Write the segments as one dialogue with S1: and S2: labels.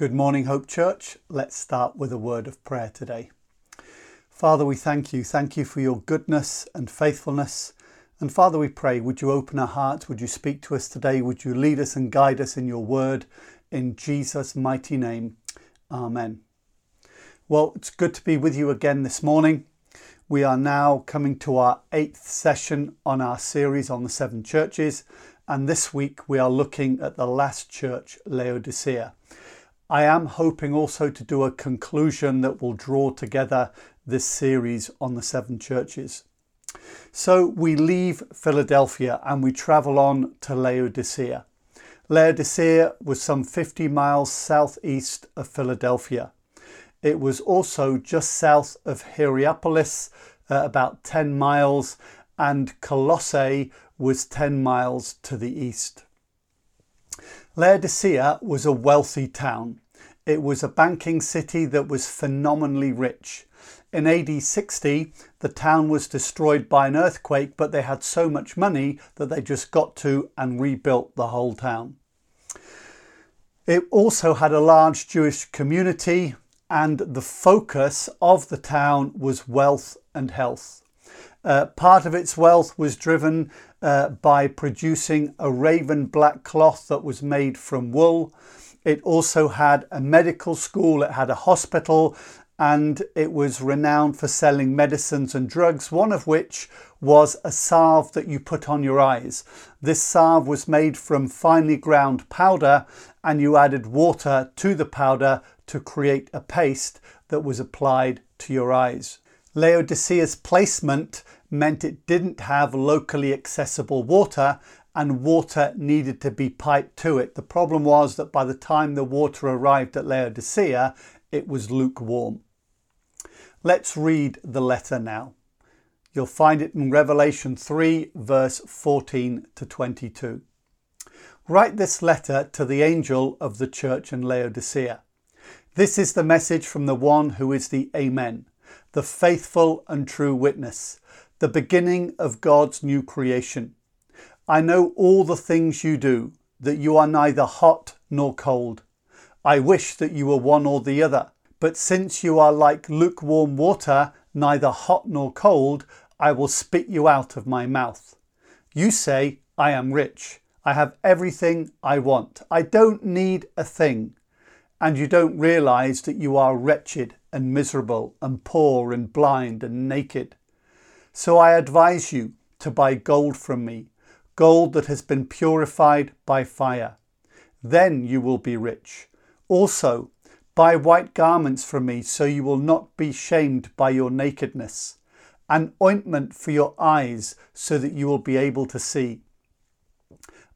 S1: Good morning, Hope Church. Let's start with a word of prayer today. Father, we thank you. Thank you for your goodness and faithfulness. And Father, we pray, would you open our hearts? Would you speak to us today? Would you lead us and guide us in your word? In Jesus' mighty name. Amen. Well, it's good to be with you again this morning. We are now coming to our eighth session on our series on the seven churches. And this week we are looking at the last church, Laodicea. I am hoping also to do a conclusion that will draw together this series on the seven churches. So we leave Philadelphia and we travel on to Laodicea. Laodicea was some 50 miles southeast of Philadelphia. It was also just south of Hierapolis, uh, about 10 miles, and Colossae was 10 miles to the east. Laodicea was a wealthy town. It was a banking city that was phenomenally rich. In AD 60, the town was destroyed by an earthquake, but they had so much money that they just got to and rebuilt the whole town. It also had a large Jewish community, and the focus of the town was wealth and health. Uh, part of its wealth was driven uh, by producing a raven black cloth that was made from wool. It also had a medical school, it had a hospital, and it was renowned for selling medicines and drugs, one of which was a salve that you put on your eyes. This salve was made from finely ground powder, and you added water to the powder to create a paste that was applied to your eyes. Laodicea's placement meant it didn't have locally accessible water and water needed to be piped to it. The problem was that by the time the water arrived at Laodicea, it was lukewarm. Let's read the letter now. You'll find it in Revelation 3, verse 14 to 22. Write this letter to the angel of the church in Laodicea. This is the message from the one who is the Amen, the faithful and true witness, the beginning of God's new creation. I know all the things you do, that you are neither hot nor cold. I wish that you were one or the other. But since you are like lukewarm water, neither hot nor cold, I will spit you out of my mouth. You say, I am rich. I have everything I want. I don't need a thing. And you don't realize that you are wretched and miserable and poor and blind and naked. So I advise you to buy gold from me, gold that has been purified by fire. Then you will be rich. Also, Buy white garments from me, so you will not be shamed by your nakedness, an ointment for your eyes, so that you will be able to see.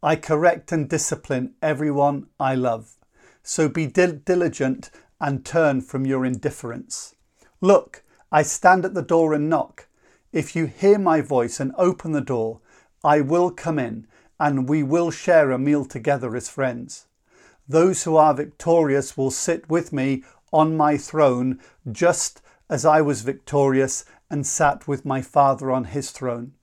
S1: I correct and discipline everyone I love, so be diligent and turn from your indifference. Look, I stand at the door and knock. If you hear my voice and open the door, I will come in and we will share a meal together as friends. Those who are victorious will sit with me on my throne, just as I was victorious and sat with my Father on his throne.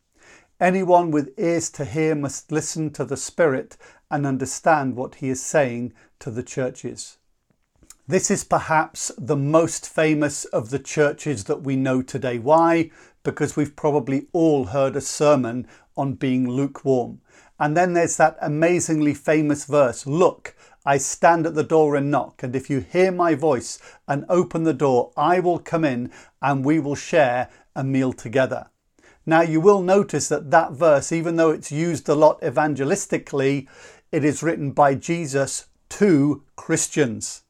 S1: Anyone with ears to hear must listen to the Spirit and understand what he is saying to the churches. This is perhaps the most famous of the churches that we know today. Why? Because we've probably all heard a sermon on being lukewarm. And then there's that amazingly famous verse Look, I stand at the door and knock, and if you hear my voice and open the door, I will come in and we will share a meal together. Now, you will notice that that verse, even though it's used a lot evangelistically, it is written by Jesus to Christians.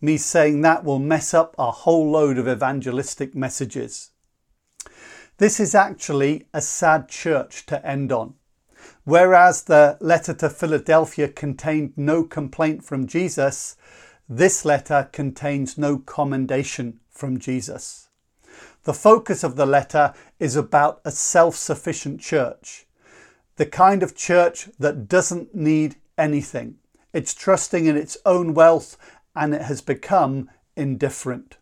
S1: Me saying that will mess up a whole load of evangelistic messages. This is actually a sad church to end on. Whereas the letter to Philadelphia contained no complaint from Jesus, this letter contains no commendation from Jesus. The focus of the letter is about a self sufficient church, the kind of church that doesn't need anything. It's trusting in its own wealth and it has become indifferent.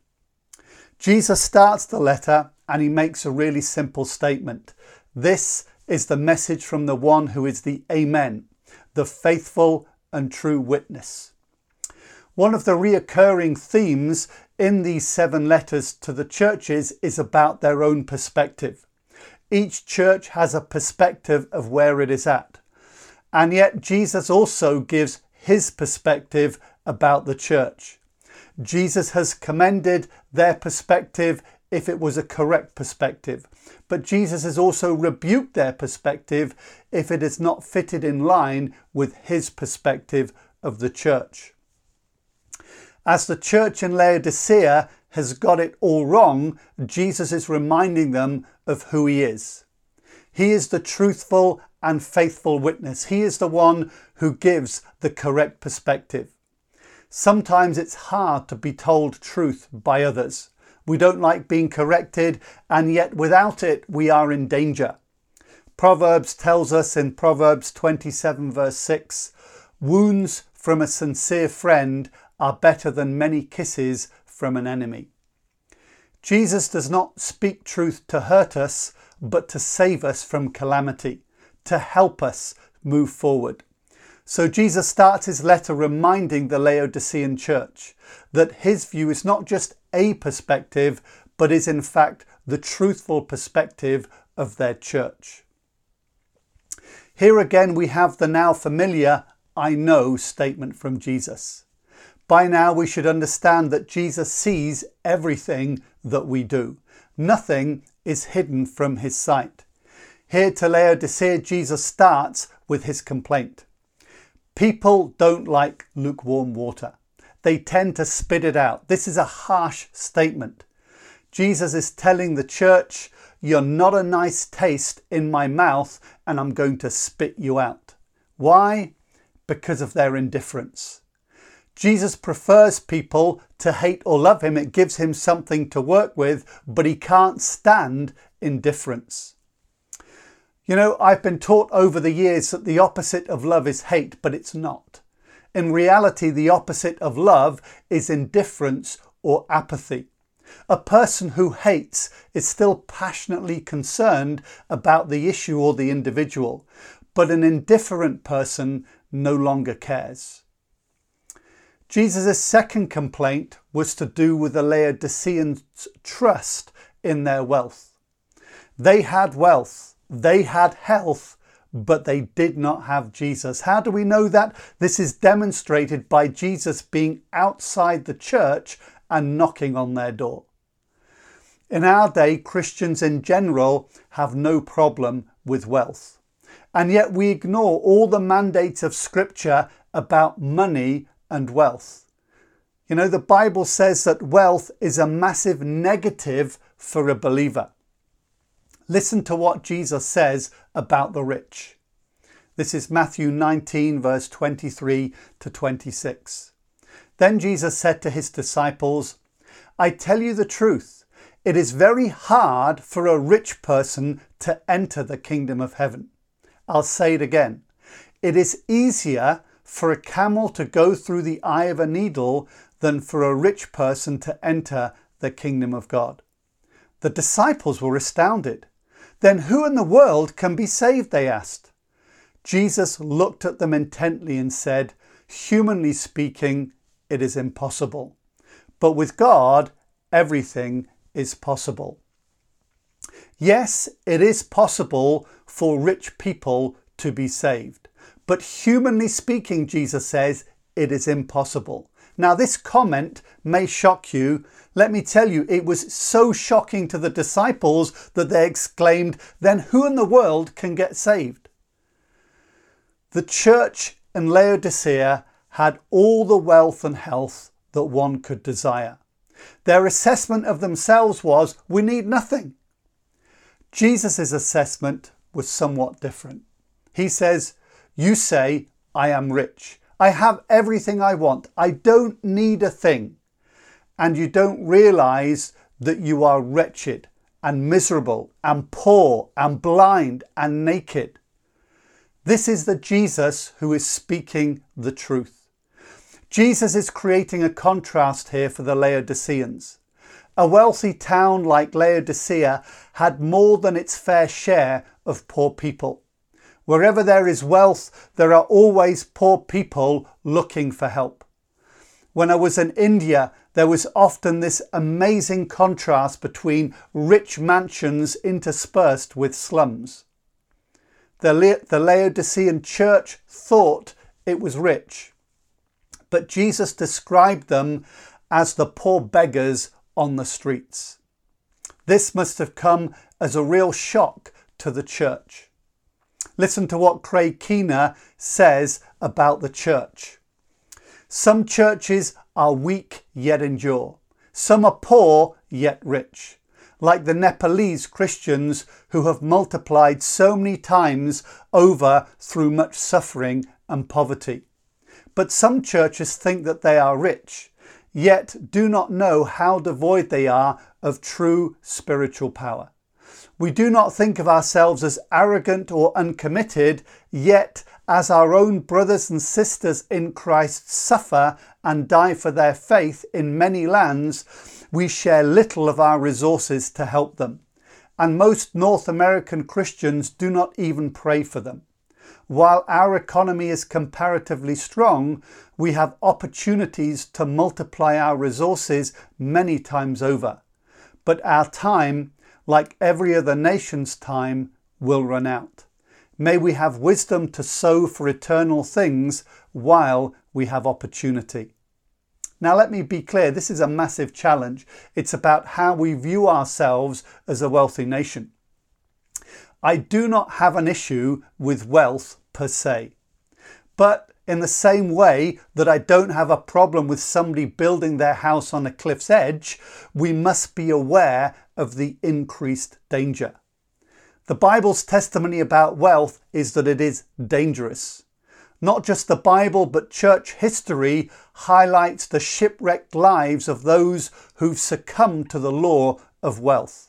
S1: Jesus starts the letter and he makes a really simple statement. This is the message from the one who is the Amen, the faithful and true witness. One of the reoccurring themes in these seven letters to the churches is about their own perspective. Each church has a perspective of where it is at. And yet, Jesus also gives his perspective about the church. Jesus has commended their perspective if it was a correct perspective, but Jesus has also rebuked their perspective if it is not fitted in line with his perspective of the church. As the church in Laodicea has got it all wrong, Jesus is reminding them of who he is. He is the truthful and faithful witness. He is the one who gives the correct perspective. Sometimes it's hard to be told truth by others. We don't like being corrected, and yet without it, we are in danger. Proverbs tells us in Proverbs 27, verse 6 wounds from a sincere friend are better than many kisses from an enemy. Jesus does not speak truth to hurt us, but to save us from calamity, to help us move forward. So Jesus starts his letter reminding the Laodicean church that his view is not just a perspective, but is in fact the truthful perspective of their church. Here again, we have the now familiar I know statement from Jesus. By now, we should understand that Jesus sees everything that we do. Nothing is hidden from his sight. Here to Laodicea, Jesus starts with his complaint. People don't like lukewarm water. They tend to spit it out. This is a harsh statement. Jesus is telling the church, You're not a nice taste in my mouth, and I'm going to spit you out. Why? Because of their indifference. Jesus prefers people to hate or love him. It gives him something to work with, but he can't stand indifference. You know, I've been taught over the years that the opposite of love is hate, but it's not. In reality, the opposite of love is indifference or apathy. A person who hates is still passionately concerned about the issue or the individual, but an indifferent person no longer cares. Jesus' second complaint was to do with the Laodiceans' trust in their wealth. They had wealth, they had health, but they did not have Jesus. How do we know that? This is demonstrated by Jesus being outside the church and knocking on their door. In our day, Christians in general have no problem with wealth. And yet we ignore all the mandates of Scripture about money and wealth. You know, the Bible says that wealth is a massive negative for a believer. Listen to what Jesus says about the rich. This is Matthew 19, verse 23 to 26. Then Jesus said to his disciples, I tell you the truth, it is very hard for a rich person to enter the kingdom of heaven. I'll say it again. It is easier for a camel to go through the eye of a needle than for a rich person to enter the kingdom of God. The disciples were astounded. Then who in the world can be saved? They asked. Jesus looked at them intently and said, Humanly speaking, it is impossible. But with God, everything is possible. Yes, it is possible for rich people to be saved. But humanly speaking, Jesus says, it is impossible. Now, this comment may shock you. Let me tell you, it was so shocking to the disciples that they exclaimed, Then who in the world can get saved? The church in Laodicea had all the wealth and health that one could desire. Their assessment of themselves was, We need nothing. Jesus' assessment was somewhat different. He says, You say, I am rich. I have everything I want. I don't need a thing. And you don't realize that you are wretched and miserable and poor and blind and naked. This is the Jesus who is speaking the truth. Jesus is creating a contrast here for the Laodiceans. A wealthy town like Laodicea had more than its fair share of poor people. Wherever there is wealth, there are always poor people looking for help. When I was in India, there was often this amazing contrast between rich mansions interspersed with slums. The, La- the Laodicean church thought it was rich, but Jesus described them as the poor beggars on the streets. This must have come as a real shock to the church. Listen to what Craig Keener says about the church. Some churches are weak yet endure. Some are poor yet rich, like the Nepalese Christians who have multiplied so many times over through much suffering and poverty. But some churches think that they are rich, yet do not know how devoid they are of true spiritual power. We do not think of ourselves as arrogant or uncommitted, yet as our own brothers and sisters in Christ suffer and die for their faith in many lands, we share little of our resources to help them. And most North American Christians do not even pray for them. While our economy is comparatively strong, we have opportunities to multiply our resources many times over. But our time, like every other nation's time, will run out. May we have wisdom to sow for eternal things while we have opportunity. Now, let me be clear this is a massive challenge. It's about how we view ourselves as a wealthy nation. I do not have an issue with wealth per se, but in the same way that I don't have a problem with somebody building their house on a cliff's edge, we must be aware of the increased danger. The Bible's testimony about wealth is that it is dangerous. Not just the Bible, but church history highlights the shipwrecked lives of those who've succumbed to the law of wealth.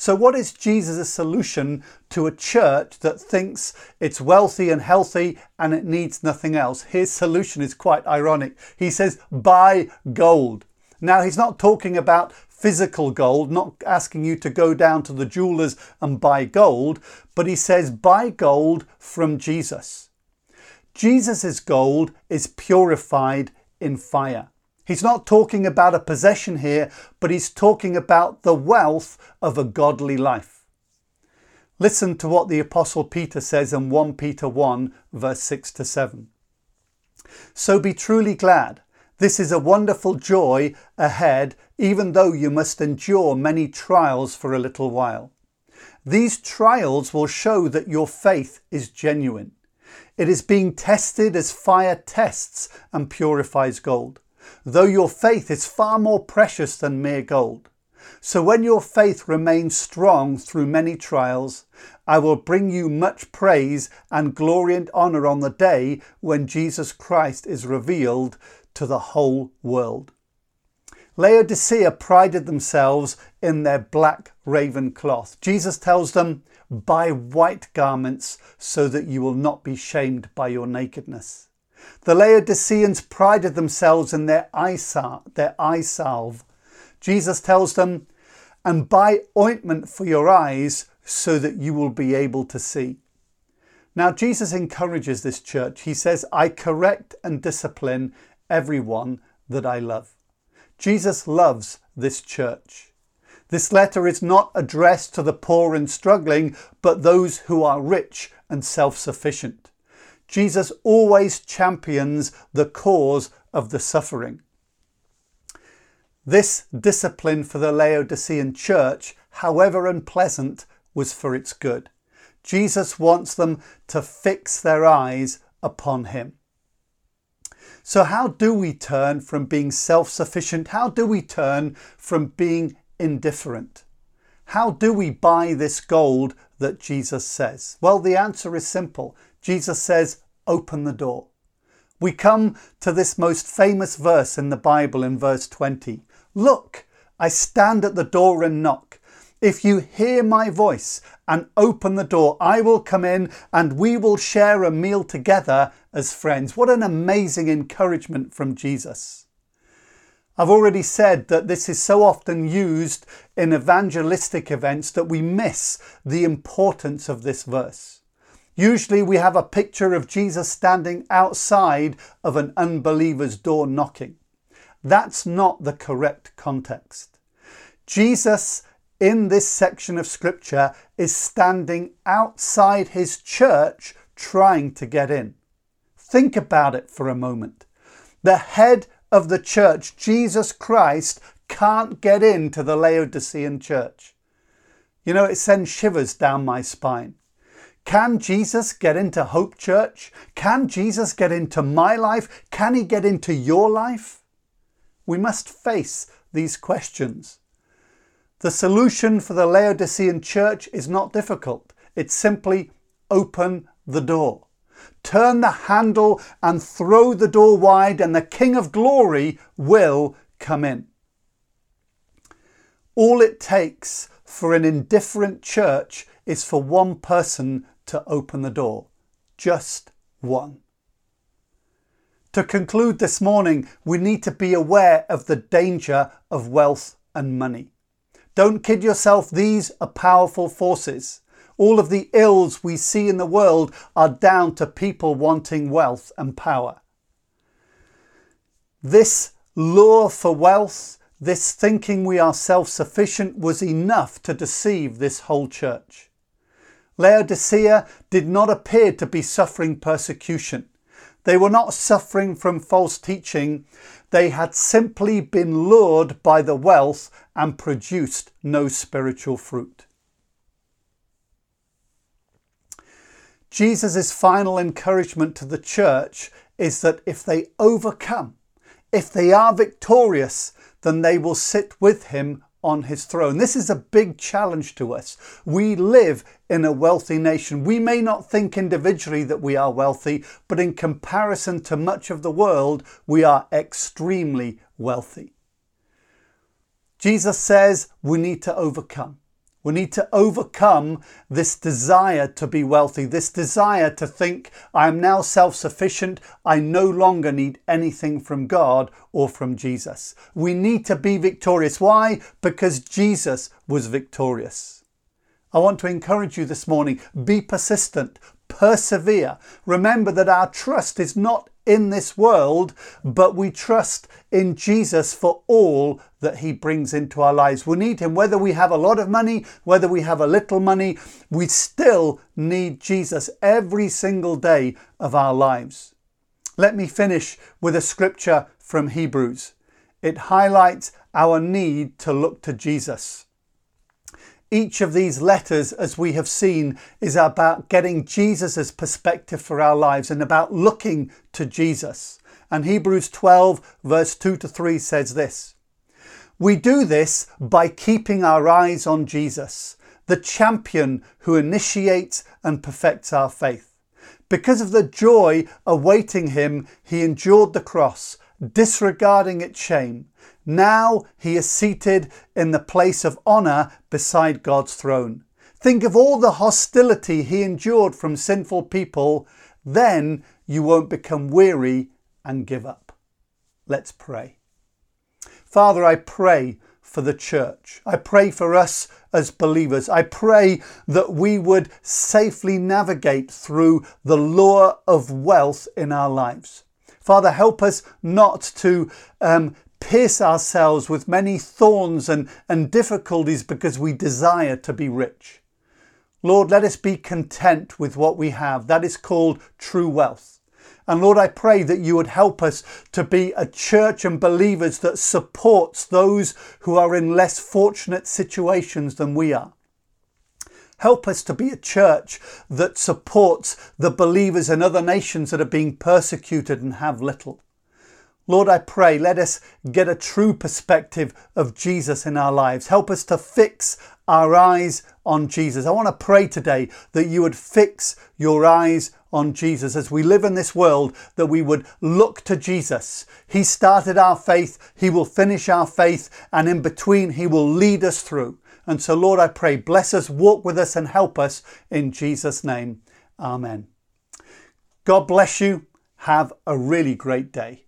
S1: So, what is Jesus' solution to a church that thinks it's wealthy and healthy and it needs nothing else? His solution is quite ironic. He says, buy gold. Now, he's not talking about physical gold, not asking you to go down to the jewelers and buy gold, but he says, buy gold from Jesus. Jesus' gold is purified in fire. He's not talking about a possession here, but he's talking about the wealth of a godly life. Listen to what the Apostle Peter says in 1 Peter 1, verse 6 to 7. So be truly glad this is a wonderful joy ahead, even though you must endure many trials for a little while. These trials will show that your faith is genuine. It is being tested as fire tests and purifies gold, though your faith is far more precious than mere gold. So when your faith remains strong through many trials, I will bring you much praise and glory and honour on the day when Jesus Christ is revealed to the whole world. Laodicea prided themselves in their black raven cloth. Jesus tells them, Buy white garments so that you will not be shamed by your nakedness. The Laodiceans prided themselves in their eye, their eye salve. Jesus tells them, And buy ointment for your eyes so that you will be able to see. Now, Jesus encourages this church. He says, I correct and discipline everyone that I love. Jesus loves this church. This letter is not addressed to the poor and struggling, but those who are rich and self sufficient. Jesus always champions the cause of the suffering. This discipline for the Laodicean church, however unpleasant, was for its good. Jesus wants them to fix their eyes upon Him. So, how do we turn from being self sufficient? How do we turn from being indifferent? How do we buy this gold that Jesus says? Well, the answer is simple. Jesus says, Open the door. We come to this most famous verse in the Bible in verse 20. Look, I stand at the door and knock. If you hear my voice and open the door, I will come in and we will share a meal together as friends. What an amazing encouragement from Jesus. I've already said that this is so often used in evangelistic events that we miss the importance of this verse. Usually we have a picture of Jesus standing outside of an unbeliever's door knocking. That's not the correct context. Jesus, in this section of scripture, is standing outside his church trying to get in. Think about it for a moment. The head of the church, Jesus Christ, can't get into the Laodicean church. You know, it sends shivers down my spine. Can Jesus get into Hope Church? Can Jesus get into my life? Can he get into your life? We must face these questions. The solution for the Laodicean church is not difficult. It's simply open the door. Turn the handle and throw the door wide, and the King of Glory will come in. All it takes for an indifferent church is for one person to open the door. Just one. To conclude this morning, we need to be aware of the danger of wealth and money. Don't kid yourself, these are powerful forces. All of the ills we see in the world are down to people wanting wealth and power. This lure for wealth, this thinking we are self sufficient, was enough to deceive this whole church. Laodicea did not appear to be suffering persecution. They were not suffering from false teaching. They had simply been lured by the wealth and produced no spiritual fruit. Jesus' final encouragement to the church is that if they overcome, if they are victorious, then they will sit with him on his throne. This is a big challenge to us. We live in a wealthy nation. We may not think individually that we are wealthy, but in comparison to much of the world, we are extremely wealthy. Jesus says we need to overcome. We need to overcome this desire to be wealthy, this desire to think, I am now self sufficient, I no longer need anything from God or from Jesus. We need to be victorious. Why? Because Jesus was victorious. I want to encourage you this morning be persistent, persevere. Remember that our trust is not in this world, but we trust in Jesus for all that he brings into our lives. We need him whether we have a lot of money, whether we have a little money, we still need Jesus every single day of our lives. Let me finish with a scripture from Hebrews. It highlights our need to look to Jesus. Each of these letters, as we have seen, is about getting Jesus' perspective for our lives and about looking to Jesus. And Hebrews 12, verse 2 to 3 says this We do this by keeping our eyes on Jesus, the champion who initiates and perfects our faith. Because of the joy awaiting him, he endured the cross, disregarding its shame now he is seated in the place of honour beside God's throne. Think of all the hostility he endured from sinful people. Then you won't become weary and give up. Let's pray. Father, I pray for the church. I pray for us as believers. I pray that we would safely navigate through the lure of wealth in our lives. Father, help us not to um, pierce ourselves with many thorns and, and difficulties because we desire to be rich. Lord, let us be content with what we have. That is called true wealth. And Lord, I pray that you would help us to be a church and believers that supports those who are in less fortunate situations than we are. Help us to be a church that supports the believers in other nations that are being persecuted and have little. Lord, I pray, let us get a true perspective of Jesus in our lives. Help us to fix our eyes on Jesus. I want to pray today that you would fix your eyes on Jesus as we live in this world, that we would look to Jesus. He started our faith, He will finish our faith, and in between, He will lead us through. And so, Lord, I pray, bless us, walk with us, and help us in Jesus' name. Amen. God bless you. Have a really great day.